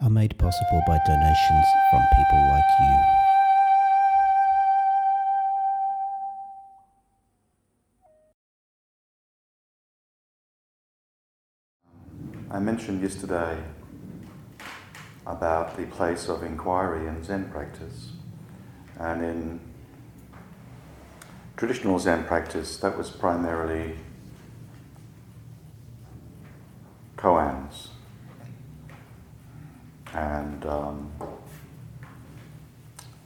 are made possible by donations from people like you. I mentioned yesterday about the place of inquiry in Zen practice. And in traditional Zen practice, that was primarily koans. And um,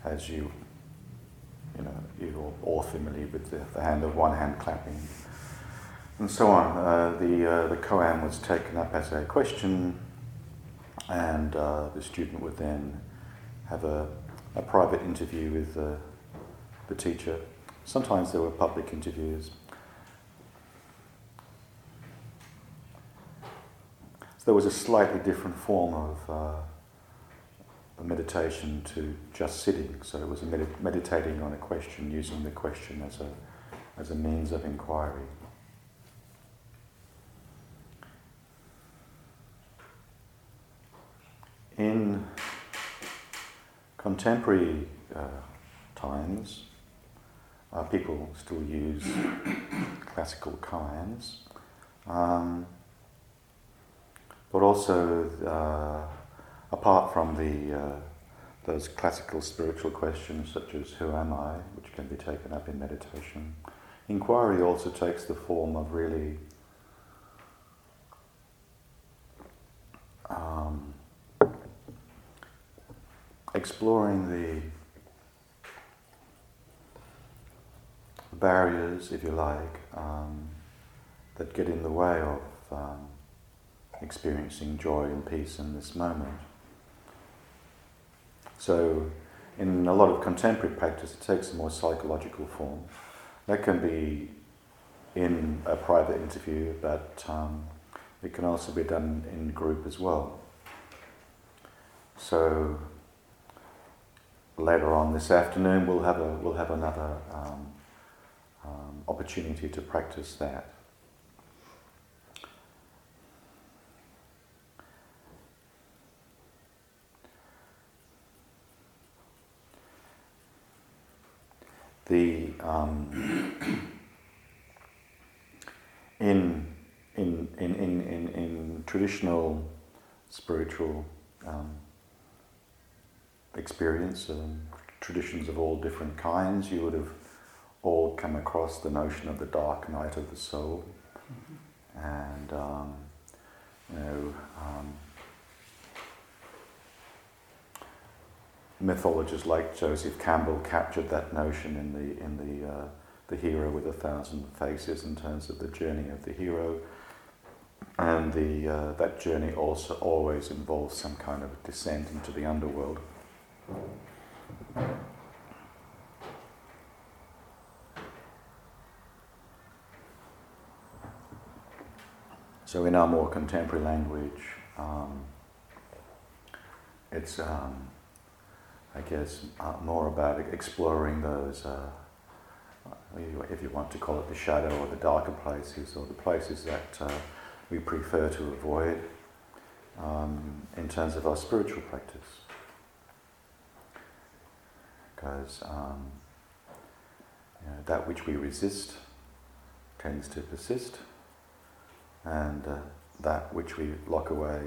as you, you know, you're all familiar with the, the hand of one hand clapping and so on. Uh, the, uh, the koan was taken up as a question, and uh, the student would then have a, a private interview with the, the teacher. Sometimes there were public interviews. So there was a slightly different form of uh, meditation to just sitting. So it was med- meditating on a question, using the question as a, as a means of inquiry. In contemporary uh, times, uh, people still use classical koans, um, but also uh, apart from the uh, those classical spiritual questions such as "Who am I?" which can be taken up in meditation, inquiry also takes the form of really. Um, exploring the barriers, if you like, um, that get in the way of um, experiencing joy and peace in this moment. So, in a lot of contemporary practice, it takes a more psychological form. That can be in a private interview, but um, it can also be done in group as well. So, later on this afternoon, we'll have a we'll have another um, um, opportunity to practice that. The um, in, in, in, in, in, in traditional spiritual um, experience, and traditions of all different kinds, you would have all come across the notion of the dark night of the soul. Mm-hmm. And, um, you know, um, mythologists like Joseph Campbell captured that notion in the, in the, uh, the hero with a thousand faces in terms of the journey of the hero. And the, uh, that journey also always involves some kind of descent into the underworld. So, in our more contemporary language, um, it's, um, I guess, uh, more about exploring those, uh, if you want to call it the shadow or the darker places, or the places that uh, we prefer to avoid um, in terms of our spiritual practice because um, you know, that which we resist tends to persist, and uh, that which we lock away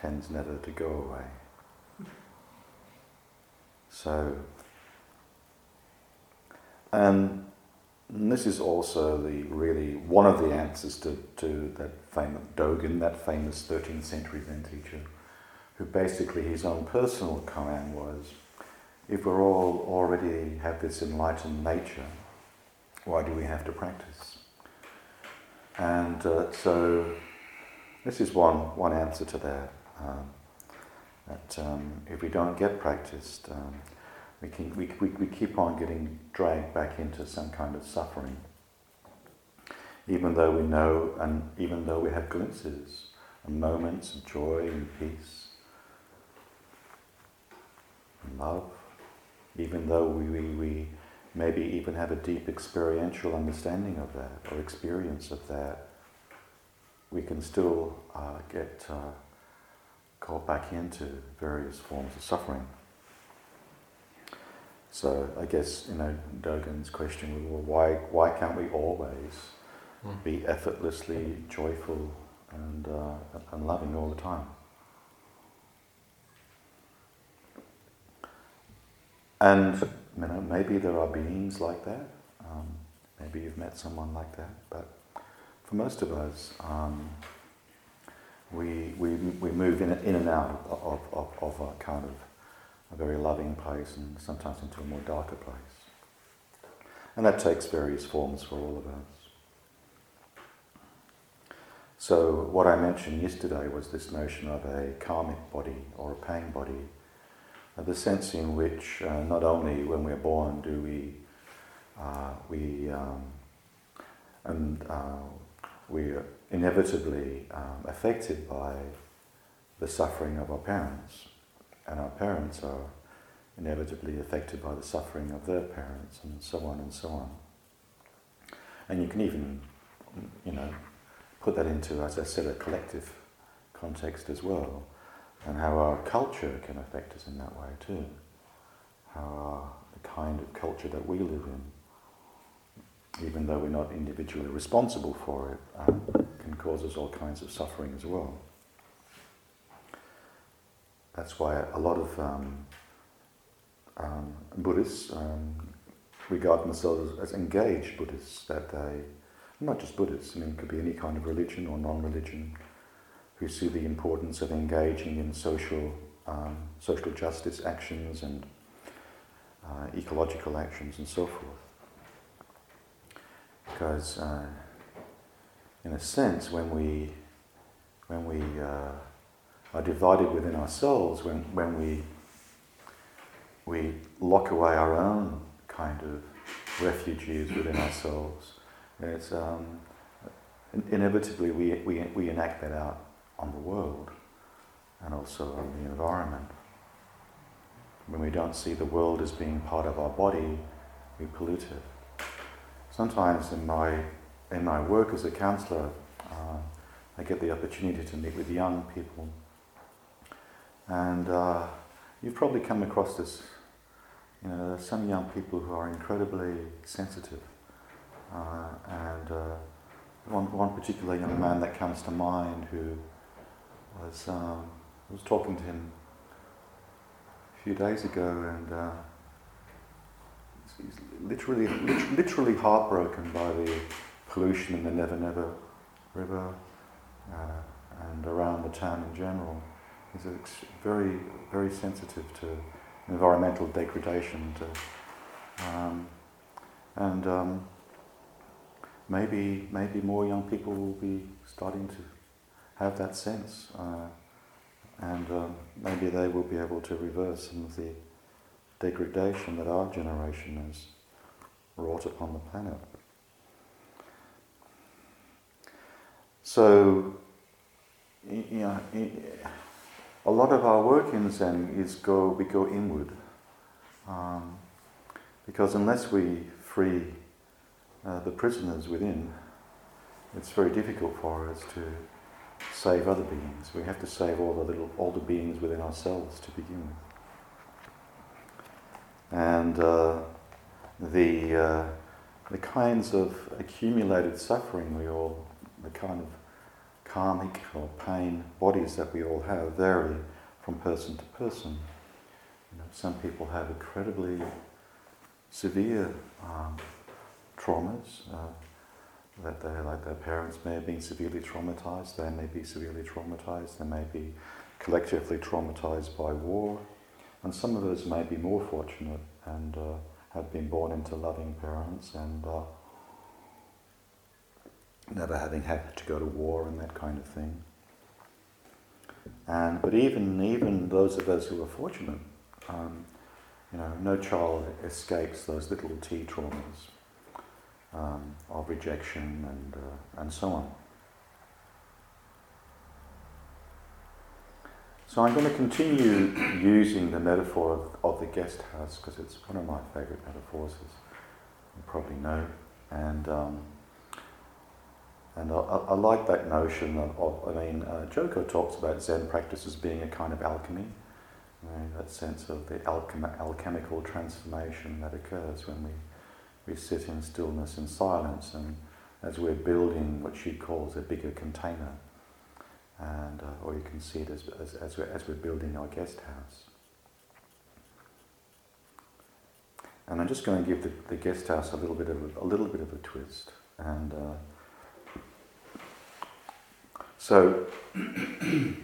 tends never to go away. So, and this is also the really one of the answers to, to that famous Dogen, that famous 13th century Zen teacher, who basically his own personal koan was if we're all already have this enlightened nature, why do we have to practice? And uh, so this is one, one answer to that. Um, That um, if we don't get practiced, um, we, can, we, we, we keep on getting dragged back into some kind of suffering. Even though we know and even though we have glimpses and moments of joy and peace and love, even though we, we, we maybe even have a deep experiential understanding of that or experience of that, we can still uh, get uh, caught back into various forms of suffering. So I guess you know Dogen's question: Well, why why can't we always mm. be effortlessly joyful and uh, and loving all the time? And you know, maybe there are beings like that. Um, maybe you've met someone like that, but for most of us, um, we, we, we move in, in and out of, of, of a kind of a very loving place and sometimes into a more darker place. And that takes various forms for all of us. So, what I mentioned yesterday was this notion of a karmic body or a pain body, uh, the sense in which uh, not only when we're born do we, uh, we, um, and uh, we are inevitably um, affected by the suffering of our parents and our parents are inevitably affected by the suffering of their parents, and so on and so on. And you can even, you know, put that into, as I said, a collective context as well, and how our culture can affect us in that way too. How our, the kind of culture that we live in, even though we're not individually responsible for it, uh, can cause us all kinds of suffering as well. That's why a lot of um, um, Buddhists um, regard themselves as engaged Buddhists, that they, not just Buddhists, I mean, it could be any kind of religion or non religion, who see the importance of engaging in social, um, social justice actions and uh, ecological actions and so forth. Because, uh, in a sense, when we, when we uh, are divided within ourselves when, when we, we lock away our own kind of refugees within ourselves. It's, um, inevitably, we, we, we enact that out on the world and also on the environment. When we don't see the world as being part of our body, we pollute it. Sometimes in my, in my work as a counselor, uh, I get the opportunity to meet with young people and uh, you've probably come across this. You know, there's some young people who are incredibly sensitive. Uh, and uh, one, one particular young man that comes to mind who was, um, I was talking to him a few days ago and uh, he's literally, literally heartbroken by the pollution in the Never Never River uh, and around the town in general is very, very sensitive to environmental degradation. To, um, and um, maybe, maybe more young people will be starting to have that sense. Uh, and um, maybe they will be able to reverse some of the degradation that our generation has wrought upon the planet. So, you know, a lot of our work in Zen is go we go inward, um, because unless we free uh, the prisoners within, it's very difficult for us to save other beings. We have to save all the little the beings within ourselves to begin with, and uh, the uh, the kinds of accumulated suffering we all the kind of karmic or pain bodies that we all have vary from person to person. You know, some people have incredibly severe um, traumas. Uh, that they like their parents may have been severely traumatized, they may be severely traumatized, they may be collectively traumatized by war, and some of us may be more fortunate and uh, have been born into loving parents and uh, never having had to go to war and that kind of thing. And, but even, even those of us who are fortunate, um, you know, no child escapes those little T traumas um, of rejection and, uh, and so on. So I'm going to continue using the metaphor of, of the guest house because it's one of my favourite metaphors, as you probably know. And um, and I, I, like that notion of, of I mean, uh, Joko talks about Zen practice as being a kind of alchemy, you know, that sense of the alchem- alchemical transformation that occurs when we, we sit in stillness and silence and as we're building what she calls a bigger container. And, uh, or you can see it as, as, as, we're, as we're building our guest house. And I'm just going to give the, the guest house a little bit of a, a little bit of a twist. And uh, so, the,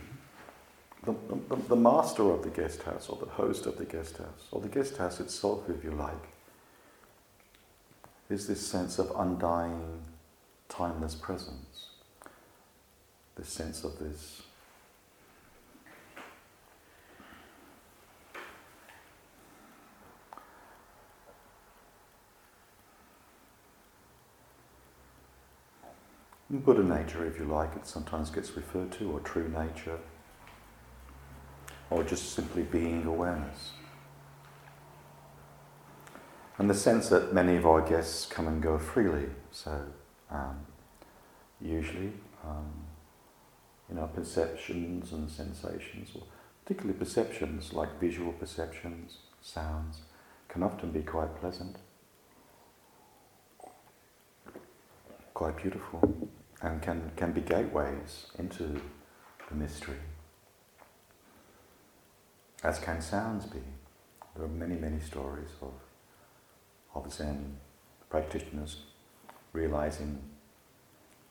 the, the, master of the guest house, or the host of the guest house, or the guest house itself, if you like, is this sense of undying, timeless presence. This sense of this Buddha nature, if you like, it sometimes gets referred to, or true nature, or just simply being awareness. And the sense that many of our guests come and go freely, so um, usually, um, you know, perceptions and sensations, or particularly perceptions like visual perceptions, sounds, can often be quite pleasant, quite beautiful and can, can be gateways into the mystery. As can sounds be. There are many, many stories of, of Zen practitioners realizing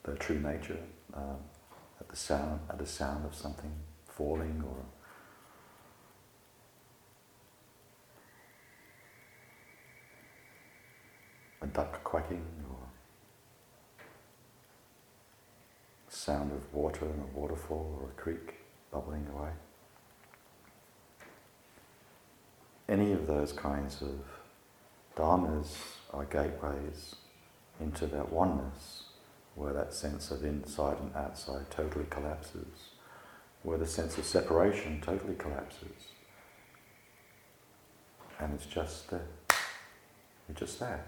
their true nature at the sound at the sound of something falling or a duck quacking or sound of water in a waterfall or a creek bubbling away. Any of those kinds of dharmas are gateways into that oneness, where that sense of inside and outside totally collapses, where the sense of separation totally collapses. And it's just there. You're just there.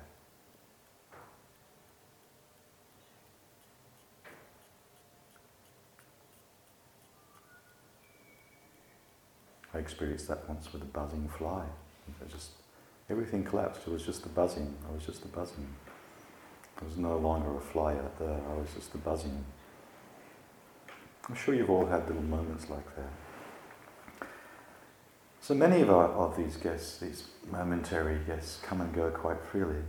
I experienced that once with a buzzing fly. It just everything collapsed. It was just the buzzing. I was just the buzzing. There was no longer a fly out there. I was just a buzzing. I'm sure you've all had little moments like that. So many of, our, of these guests, these momentary guests, come and go quite freely.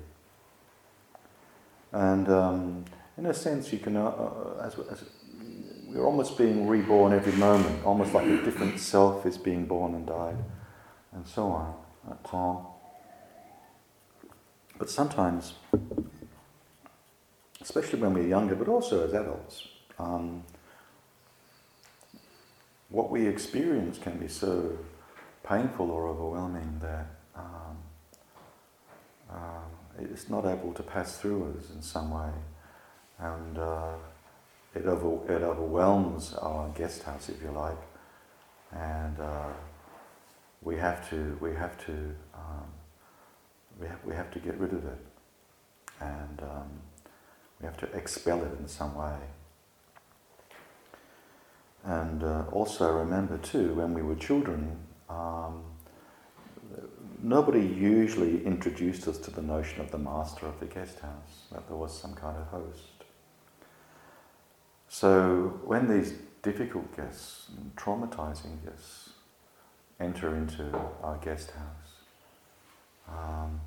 And um, in a sense, you can, uh, uh as, as we're almost being reborn every moment, almost like a different self is being born and died, and so on. But sometimes, especially when we're younger, but also as adults, um, what we experience can be so painful or overwhelming that um, uh, it's not able to pass through us in some way. And uh, it, over, it overwhelms our guest house, if you like, and uh, we have to we have to um, we have we have to get rid of it, and um, we have to expel it in some way. And uh, also remember too, when we were children, um, nobody usually introduced us to the notion of the master of the guest house, that there was some kind of host. So when these difficult guests, traumatizing guests, enter into our guest house, um,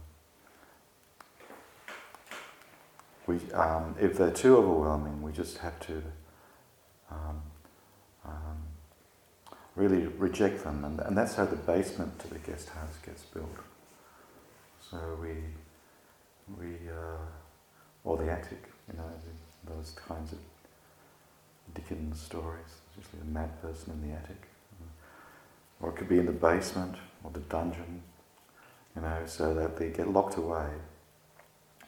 we, um, if they're too overwhelming, we just have to um, um, really reject them, and, and that's how the basement to the guest house gets built. So we, we, uh, or the attic, you know, those kinds of Dickens stories, usually a mad person in the attic. Or it could be in the basement or the dungeon, you know, so that they get locked away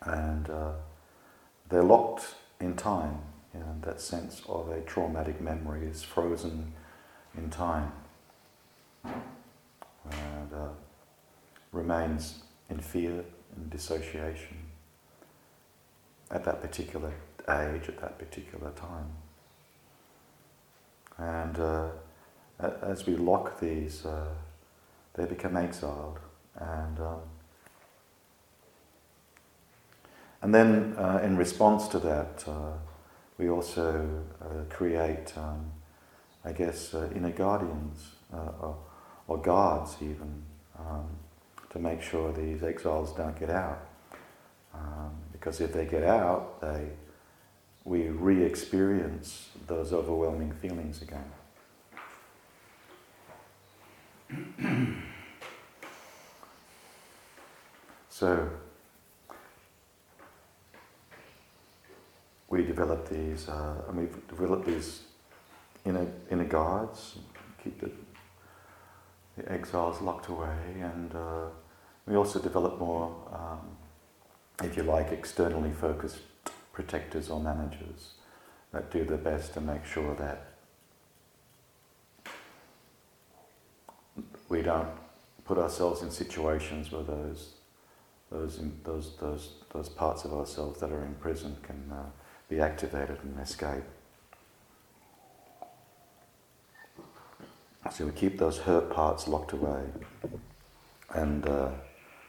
and uh, they're locked in time. You know, that sense of a traumatic memory is frozen in time and uh, remains in fear and dissociation at that particular age, at that particular time. And uh, as we lock these, uh, they become exiled. And, um, and then, uh, in response to that, uh, we also uh, create, um, I guess, uh, inner guardians or, or, guards, even, um, to make sure these exiles don't get out. Um, because if they get out, they, we re experience those overwhelming feelings again. so, we develop these, uh, and we've developed these inner, inner guards, keep the, the exiles locked away, and uh, we also develop more, um, if you like, externally focused protectors or managers that do their best to make sure that we don't put ourselves in situations where those those those those those parts of ourselves that are in prison can uh, be activated and escape. So we keep those hurt parts locked away, and uh,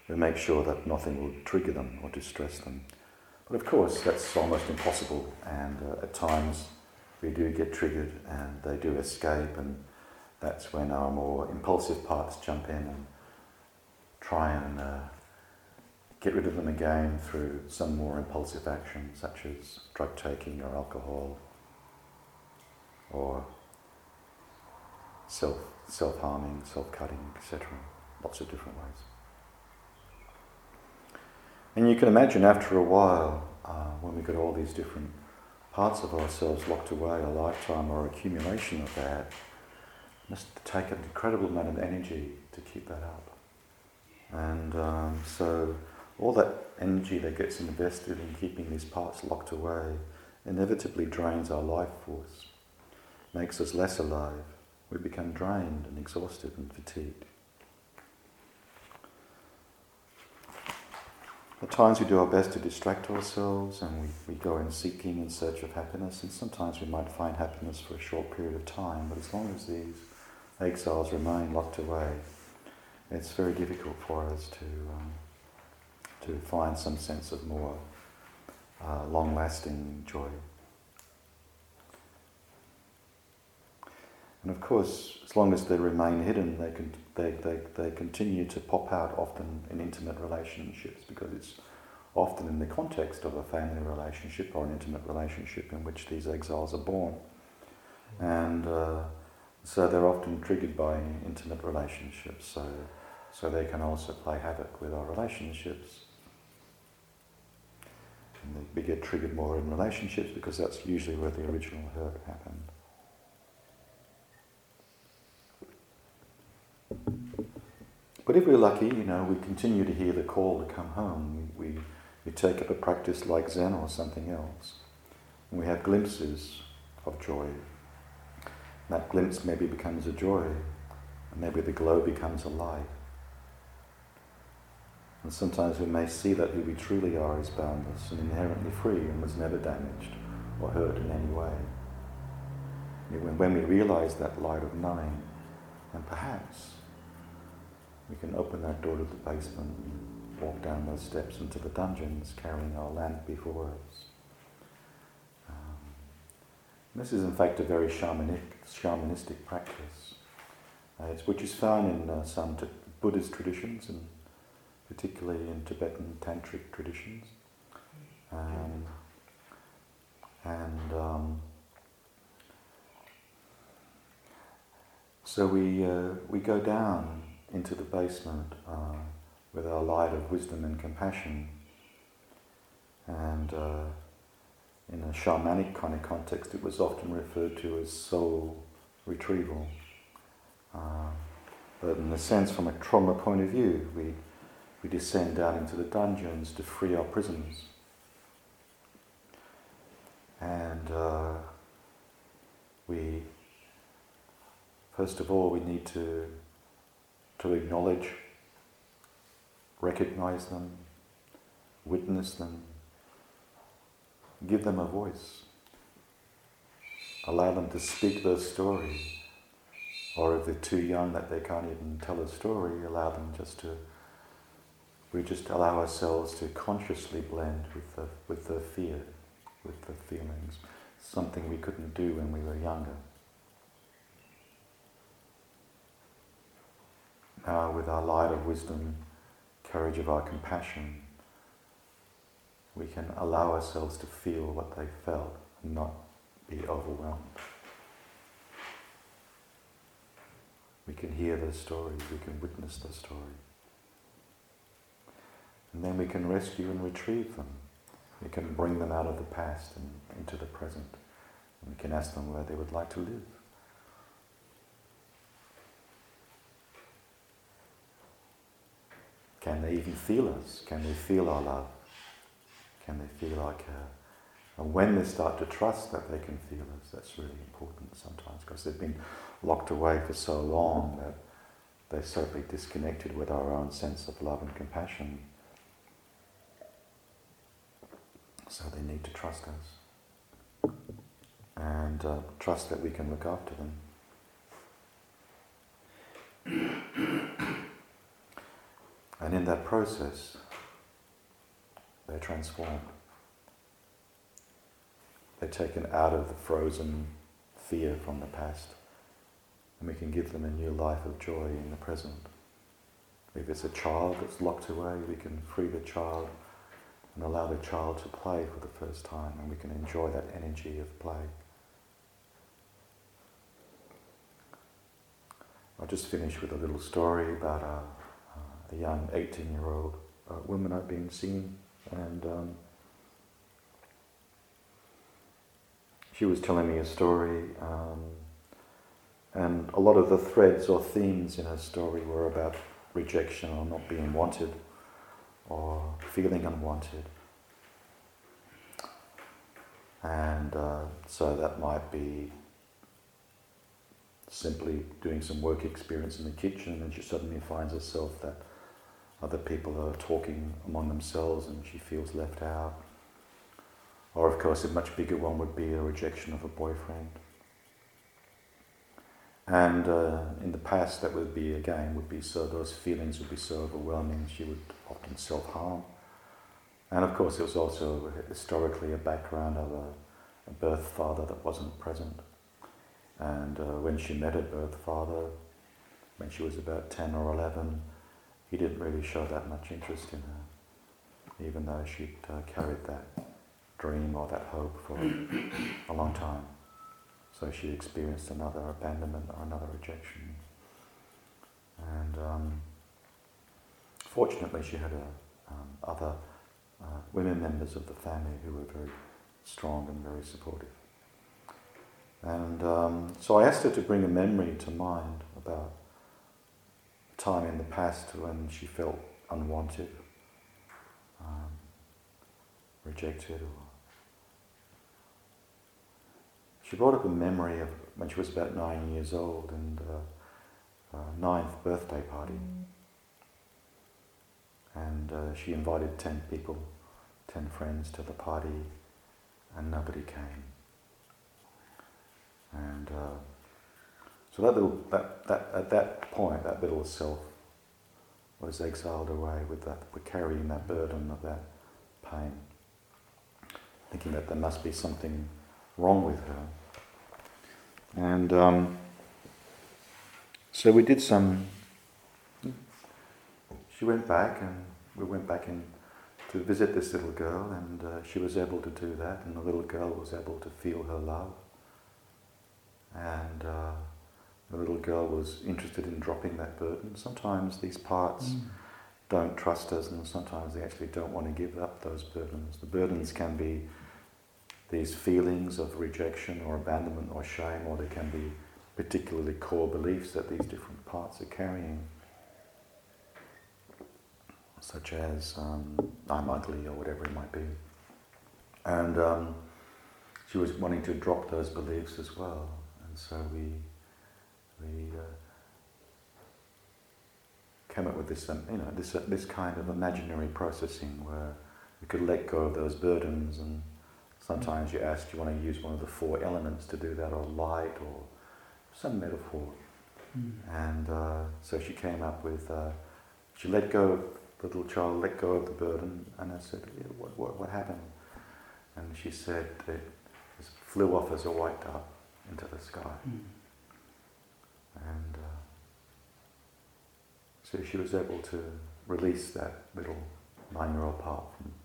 we make sure that nothing will trigger them or distress them. But of course, that's almost impossible, and uh, at times we do get triggered, and they do escape, and that's when our more impulsive parts jump in and try and uh, get rid of them again through some more impulsive action, such as drug taking or alcohol, or self self harming, self cutting, etc. Lots of different ways. And you can imagine after a while, uh, when we get all these different parts of ourselves locked away, a lifetime or accumulation of that, must take an incredible amount of energy to keep that up. And um, so all that energy that gets invested in keeping these parts locked away inevitably drains our life force, makes us less alive. We become drained and exhausted and fatigued. At times we do our best to distract ourselves and we, we go in seeking in search of happiness, and sometimes we might find happiness for a short period of time, but as long as these exiles remain locked away, it's very difficult for us to, um, to find some sense of more uh, long lasting joy. And of course, as long as they remain hidden, they, can, they, they, they continue to pop out often in intimate relationships because it's often in the context of a family relationship or an intimate relationship in which these exiles are born. And uh, so they're often triggered by intimate relationships, so, so they can also play havoc with our relationships. And we get triggered more in relationships because that's usually where the original hurt happened. But if we're lucky, you know, we continue to hear the call to come home. We, we, we take up a practice like Zen or something else, and we have glimpses of joy that glimpse maybe becomes a joy, and maybe the glow becomes a light. And sometimes we may see that who we truly are is boundless and inherently free and was never damaged or hurt in any way. When we realize that light of knowing, then perhaps we can open that door to the basement and walk down those steps into the dungeons carrying our lamp before us. This is, in fact, a very shamanistic, shamanistic practice, uh, which is found in uh, some t- Buddhist traditions, and particularly in Tibetan tantric traditions. Um, and um, so we, uh, we go down into the basement uh, with our light of wisdom and compassion. And uh, in a shamanic kind of context, it was often referred to as soul retrieval. Uh, but in a sense, from a trauma point of view, we, we descend down into the dungeons to free our prisoners. And uh, we, first of all, we need to, to acknowledge, recognize them, witness them, give them a voice, allow them to speak their story. Or if they're too young that they can't even tell a story, allow them just to, we just allow ourselves to consciously blend with the, with the fear, with the feelings, something we couldn't do when we were younger. Now, with our light of wisdom, courage of our compassion, we can allow ourselves to feel what they felt and not be overwhelmed. We can hear their stories, we can witness their story. And then we can rescue and retrieve them. We can bring them out of the past and into the present. And we can ask them where they would like to live. Can they even feel us? Can they feel our love? Can they feel like, uh, and when they start to trust that they can feel us, that's really important sometimes because they've been locked away for so long that they're certainly disconnected with our own sense of love and compassion. So they need to trust us and uh, trust that we can look after them. and in that process, they're transformed. They're taken out of the frozen fear from the past, and we can give them a new life of joy in the present. If it's a child that's locked away, we can free the child and allow the child to play for the first time, and we can enjoy that energy of play. I'll just finish with a little story about a, a young 18 year old uh, woman I've been seeing and um, she was telling me a story, um, and a lot of the threads or themes in her story were about rejection or not being wanted or feeling unwanted. And uh, so that might be simply doing some work experience in the kitchen, and she suddenly finds herself that other people are talking among themselves and she feels left out. Or, of course, a much bigger one would be a rejection of a boyfriend. And uh, in the past, that would be, again, would be so, those feelings would be so overwhelming, she would often self harm. And of course, it was also historically a background of a, a birth father that wasn't present. And uh, when she met her birth father, when she was about 10 or 11, he didn't really show that much interest in her, even though she'd uh, carried that dream or that hope for a long time. So she experienced another abandonment or another rejection. And um, fortunately, she had a, um, other uh, women members of the family who were very strong and very supportive. And um, so I asked her to bring a memory to mind about a time in the past when she felt unwanted, um, rejected. Or she brought up a memory of when she was about nine years old and uh, uh, ninth birthday party. And uh, she invited ten people, ten friends to the party, and nobody came. And uh, so that little, that, that, at that point, that little self was exiled away with that, carrying that burden of that pain, thinking that there must be something wrong with her. And um, so we did some. She went back, and we went back in to visit this little girl, and uh, she was able to do that, and the little girl was able to feel her love. And uh, the little girl was interested in dropping that burden. Sometimes these parts mm. don't trust us, and sometimes they actually don't want to give up those burdens. The burdens can be these feelings of rejection or abandonment or shame, or there can be particularly core beliefs that these different parts are carrying, such as um, I'm ugly or whatever it might be. And um, she was wanting to drop those beliefs as well, and so we we uh, came up with this, um, you know, this uh, this kind of imaginary processing where we could let go of those burdens and sometimes you ask, do you want to use one of the four elements to do that, or light, or some metaphor. Mm. And uh, so she came up with, uh, she let go, of the little child let go of the burden, and I said, yeah, what, what, what happened? And she said it flew off as a white dove into the sky. Mm. And uh, so she was able to release that little nine-year-old part from mm. that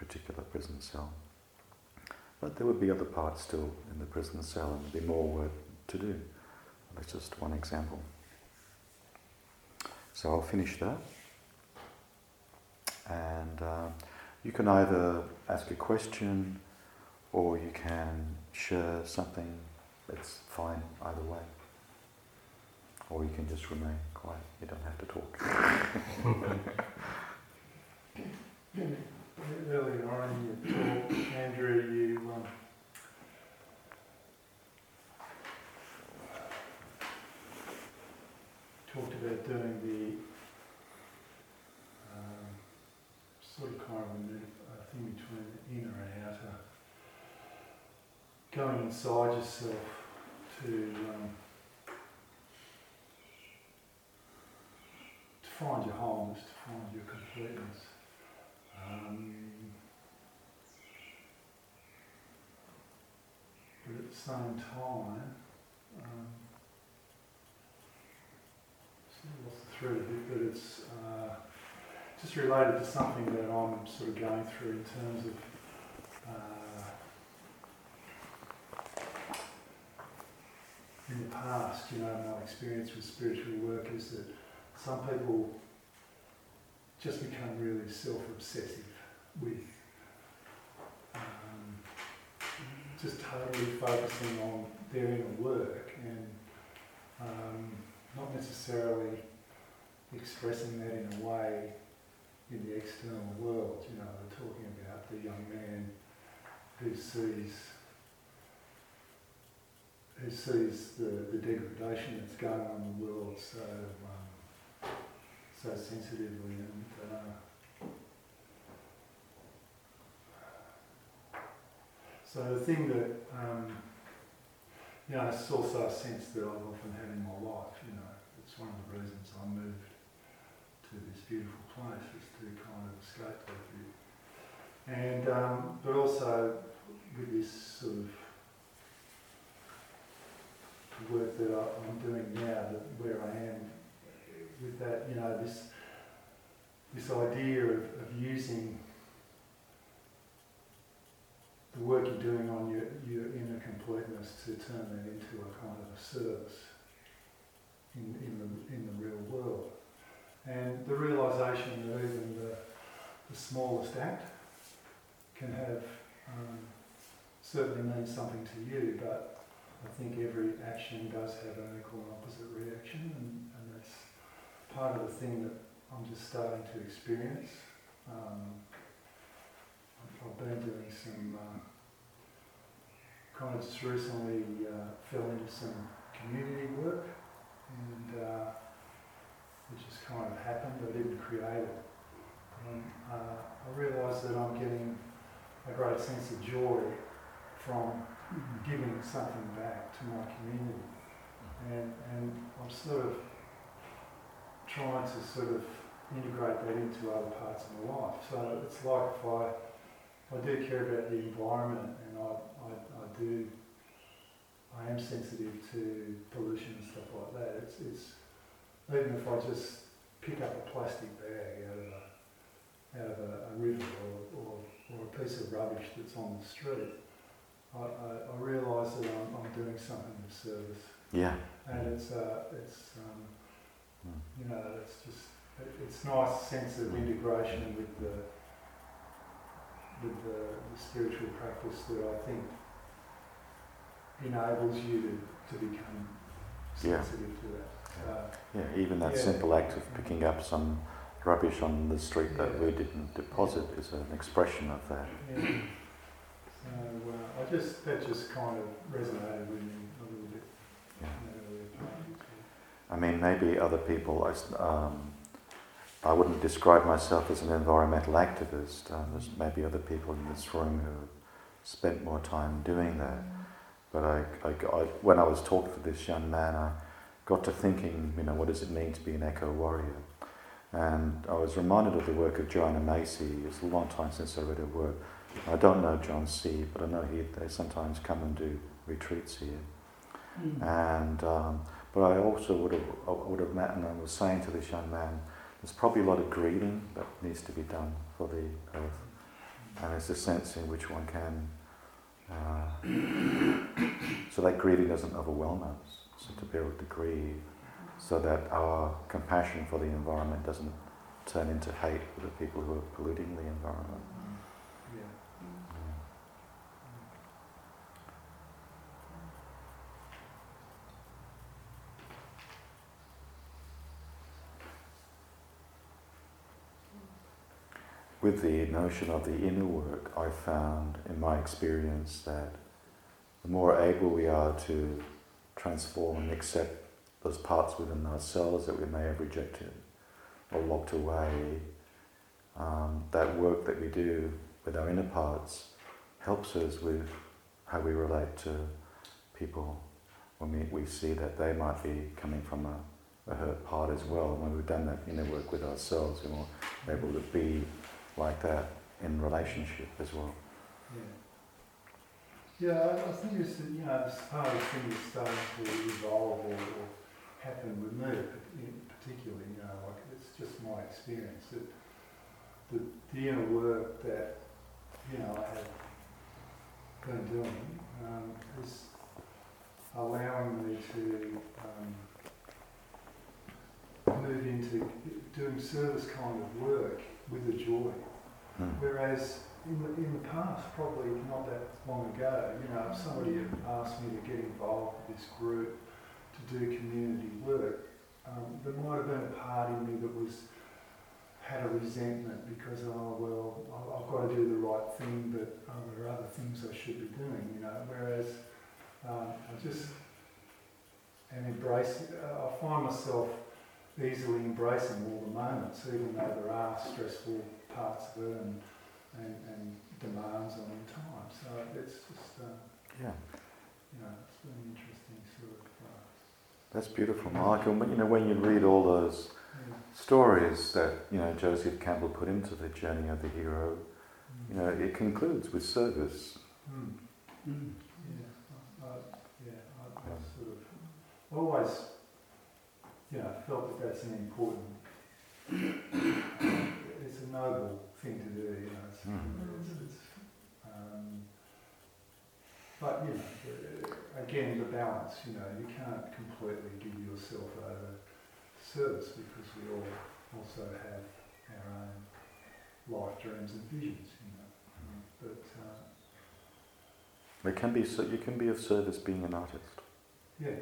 particular prison cell. But there would be other parts still in the prison cell and there'd be more work to do. That's just one example. So I'll finish that. And uh, you can either ask a question or you can share something It's fine either way. Or you can just remain quiet. You don't have to talk. earlier on in your talk, Andrew, you um, talked about doing the um, sort of kind of a thing between the inner and outer, going inside yourself to um, to find your wholeness, to find your completeness. Um, but at the same time, um, lost the thread bit, but it's uh, just related to something that I'm sort of going through in terms of uh, in the past, you know, my experience with spiritual work is that some people just become really self-obsessive with um, just totally focusing on their inner work and um, not necessarily expressing that in a way in the external world. You know, we're talking about the young man who sees who sees the, the degradation that's going on in the world so um, so sensitively and uh, so the thing that um, you know it's also a sense that I've often had in my life you know it's one of the reasons I moved to this beautiful place is to kind of escape that view and um, but also with this sort of work that I, I'm doing now that where I am with that, you know, this this idea of, of using the work you're doing on your, your inner completeness to turn that into a kind of a service in, in, the, in the real world. And the realization that even the, the smallest act can have um, certainly means something to you, but I think every action does have an equal and opposite reaction, and, part of the thing that I'm just starting to experience. Um, I've been doing some uh, kind of just recently uh, fell into some community work, and uh, it just kind of happened. I didn't create it. And, uh, I realised that I'm getting a great sense of joy from giving something back to my community, and and I'm sort of trying to sort of integrate that into other parts of my life. So it's like if I, I do care about the environment and I, I, I do, I am sensitive to pollution and stuff like that. It's, it's even if I just pick up a plastic bag out of a, out of a, a river or, or, or a piece of rubbish that's on the street, I, I, I realise that I'm, I'm doing something of service. Yeah. And it's, uh, it's um, you know, it's just, it's nice sense of integration with the, with the, the spiritual practice that I think enables you to, to become Yeah. sensitive to that. Uh, Yeah, even that Yeah. simple act of picking up some rubbish on the street that Yeah. we didn't deposit is an expression of that. yeah. So uh, I just that just kind of resonated with me a little bit. Yeah. in that earlier part. I mean, maybe other people, um, I wouldn't describe myself as an environmental activist. Um, there's maybe other people in this room who spent more time doing that. But I, I, I, when I was talking to this young man, I got to thinking, you know, what does it mean to be an eco warrior? And I was reminded of the work of Joanna Macy. It's a long time since I read her work. I don't know John Seed, but I know he, they sometimes come and do retreats here. And um, but I also would have would have met and I was saying to this young man, there's probably a lot of grieving that needs to be done for the earth, and there's a sense in which one can. Uh, so that grieving doesn't overwhelm us. So to be able to grieve, so that our compassion for the environment doesn't turn into hate for the people who are polluting the environment. Yeah. Yeah. With the notion of the inner work, I found in my experience that the more able we are to transform and accept those parts within ourselves that we may have rejected or locked away, um, that work that we do with our inner parts helps us with how we relate to people when we, we see that they might be coming from a, a hurt part as well. And When we've done that inner work with ourselves, we're more able to be like that in relationship as well. Yeah. Yeah, I, think it's, you know, as part of things starting to evolve or, or happen with me particularly, you know, like it's just my experience that the, the inner work that, you know, I have been doing um, is allowing me to um, move into doing service kind of work with a joy. Mm. Whereas in the, in the past, probably not that long ago, you know, if somebody had asked me to get involved with this group to do community work, um, there might have been a part in me that was had a resentment because oh well I've got to do the right thing, but oh, there are other things I should be doing, you know. Whereas um, I just am embracing. Uh, I find myself easily embracing all the moments, even though there are stressful parts of it and, and, and demands on your time. So it's just, uh, Yeah, you know, it's been an interesting sort of, uh, that's beautiful, Mark. And when- you know, when you read all those yeah. stories that you know Joseph Campbell put into the journey of the hero, you know, it concludes with service. Mm. Mm. Yeah, I, I, yeah, I, I sort of always, you know, felt that that's an important, it's a noble thing to do, you know. It's, Mm. it's, it's, um, but you know, the, again, the balance. You know, you can't completely give yourself over service because we all also have our own life dreams and visions. You know, but uh, It can be so you can be of service being an artist. yeah, yeah.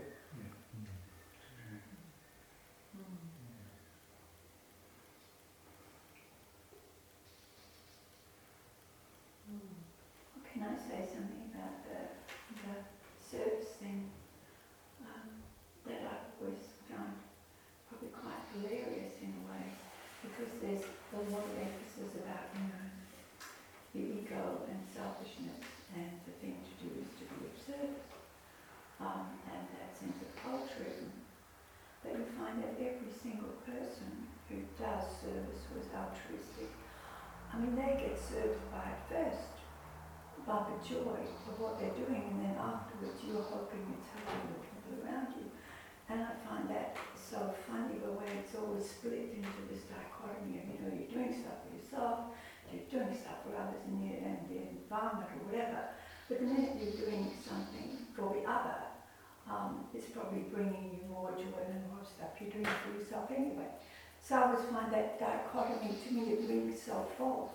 Can I say something about the, the service thing? Um, that I've always found probably quite hilarious in a way, because there's a lot of emphasis about, you know, the ego and selfishness, and the thing to do is to be of service, um, and that sense of altruism. But you find that every single person who does service who is altruistic, I mean, they get it first by the joy of what they're doing, and then afterwards you're hoping it's helping the people around you. And I find that so funny the way it's always split into this dichotomy of, you know, you're doing stuff for yourself, you're doing stuff for others and the, and the environment or whatever. But the minute you're doing something for the other, um, it's probably bringing you more joy than what stuff you're doing for yourself anyway. So I always find that dichotomy, to me, it rings so false.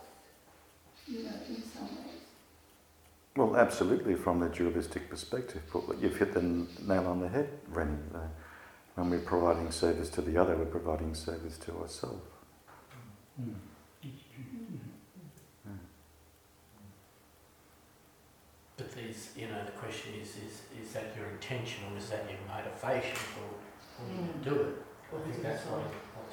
you know, in some ways. Well, absolutely, from the dualistic perspective, but you've hit the nail on the head, Rennie. Uh, when we're providing service to the other, we're providing service to ourselves. Mm. But there's, you know, the question is, is, is that your intention or is that your motivation for wanting to do it? I think that's what,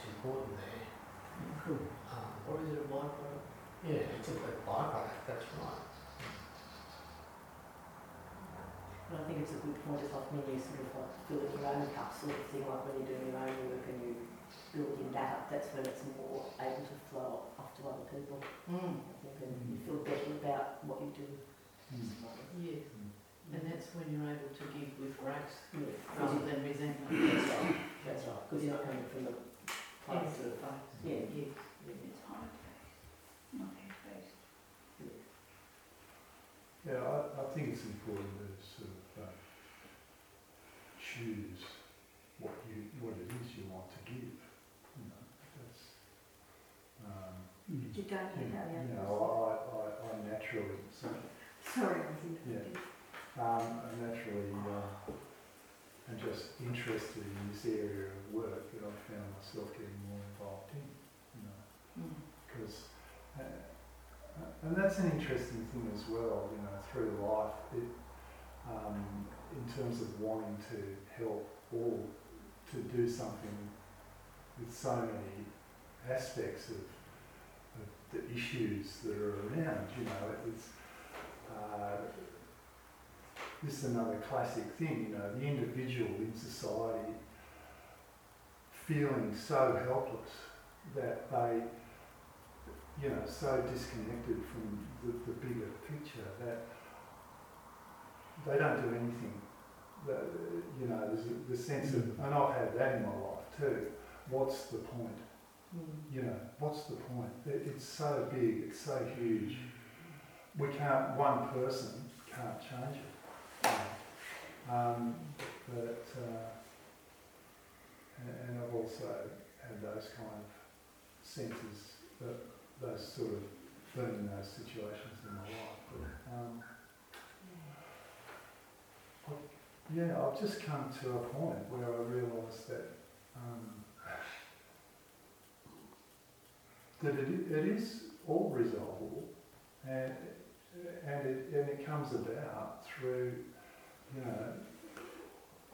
what's important there. Um, Or is it a byproduct? yeah, it's a a byproduct, that's right. But I think it's a good point, it's like when you sort of like building your own cup sort of thing, like when you're doing your own work and you building that up, that's when it's more able to flow off to other people. Hmm. I think and you feel better about what you do. Yes, and that's when you're able to give with grace Yeah, rather than resentment. That's right, that's right, because you're not coming from the place of, yeah, Yes. It's hard based, not head based. Yeah, I, I think it's important to sort of uh, choose what you what it is you want to give. You know, that's um, But you don't you, get that you know, I, I, I naturally so, Sorry, Lizzie. Yeah. um, I naturally uh, am just interested in this area of work that I found myself getting more involved in. You know, because uh, uh, and that's an interesting thing as well. You know, through life, it um, in terms of wanting to help all to do something with so many aspects of, of the issues that are around. You know, it's uh, this is another classic thing. You know, the individual in society feeling so helpless that they you know, so disconnected from the, the bigger picture that they don't do anything. The, you know, there's a, the sense of, mm. and I've had that in my life too. What's the point? Mm. You know, what's the point? It, it's so big, it's so huge. We can't, one person can't change it. Um, but, uh, and, and I've also had those kind of senses that those sort of been in those situations in my life. But, um, yeah, I've just come to a point where I realise that um, that it, it is all resolvable, and and it and it comes about through you know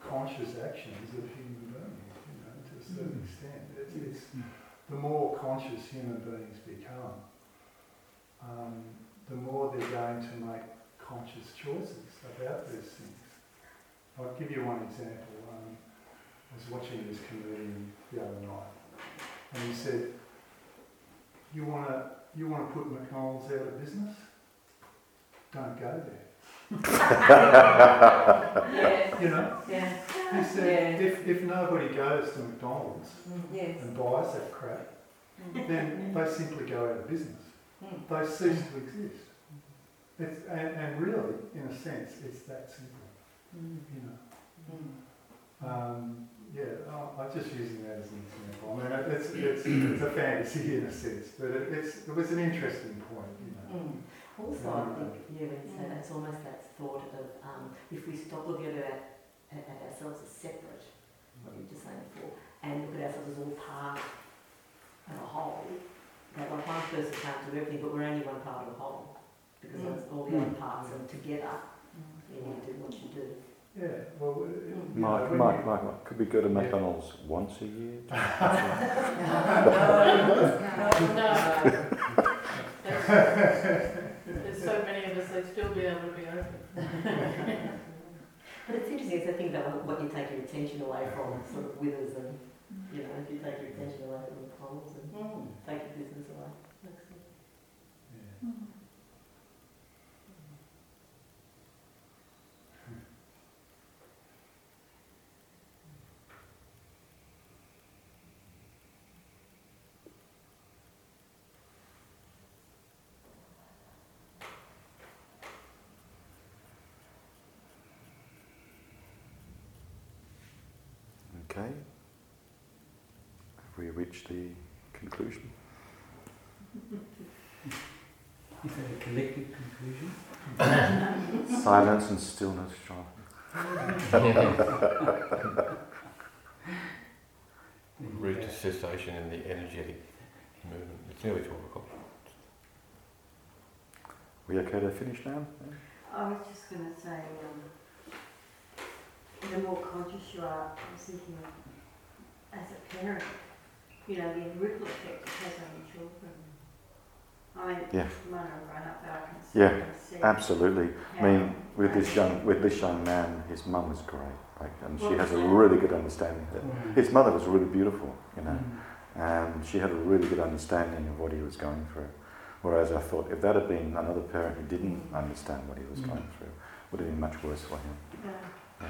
conscious actions of human beings, you know, to a certain extent. It's, it's the more conscious human beings become, um, the more they're going to make conscious choices about these things. I'll give you one example. Um, I was watching this comedian the other night, and he said, "You want to you want to put McDonald's out of business? Don't go there." You know, yeah, he said, if, if nobody goes to McDonald's mm. yes. and buys that crap, mm. then they simply go out of business. Mm. They cease to exist. It's, and, and really, in a sense, it's that simple, mm. you know. Um, yeah, I- I'm just using that as an example. I mean, it's, it's, it's a fantasy in a sense, but it, it's, it was an interesting point, you know. Mm. Also, I think, yeah, when you it's almost that thought of um, if we stop looking at, our, at, at ourselves as separate, what you were just saying before, and look at ourselves as all part of a whole, that like one person can't do everything, but we're only one part of the whole, because Mm. that's all the other parts, are together you want to do what you do. Yeah, well, it- it- know, Mike, when Mike, Mike, Mike, could we go to McDonald's once a year? There's so many of us, they'd still be able to be open. But it's interesting, as I think about what you take your attention away from, sort of withers and, you know, if you take your attention away from the poles and mm. take your business away. We reached the conclusion? Is that a collective conclusion? Silence and stillness, John. Route to cessation in the energetic movement. It's nearly 12 o'clock. We okay to finish now? I was just going to say, um, the more conscious you are, I was thinking as a parent, you know, the ripple effect it has on your children. I mean, Yeah. mine up, but I can see, Yeah, I can see Absolutely. I mean, with this young with this young man, his mum was great, like, and she has a really good understanding. Of it. His mother was really beautiful, you know, Mm. and she had a really good understanding of what he was going through. Whereas I thought if that had been another parent who didn't understand what he was Mm. going through, would have been much worse for him. Yeah. Yeah.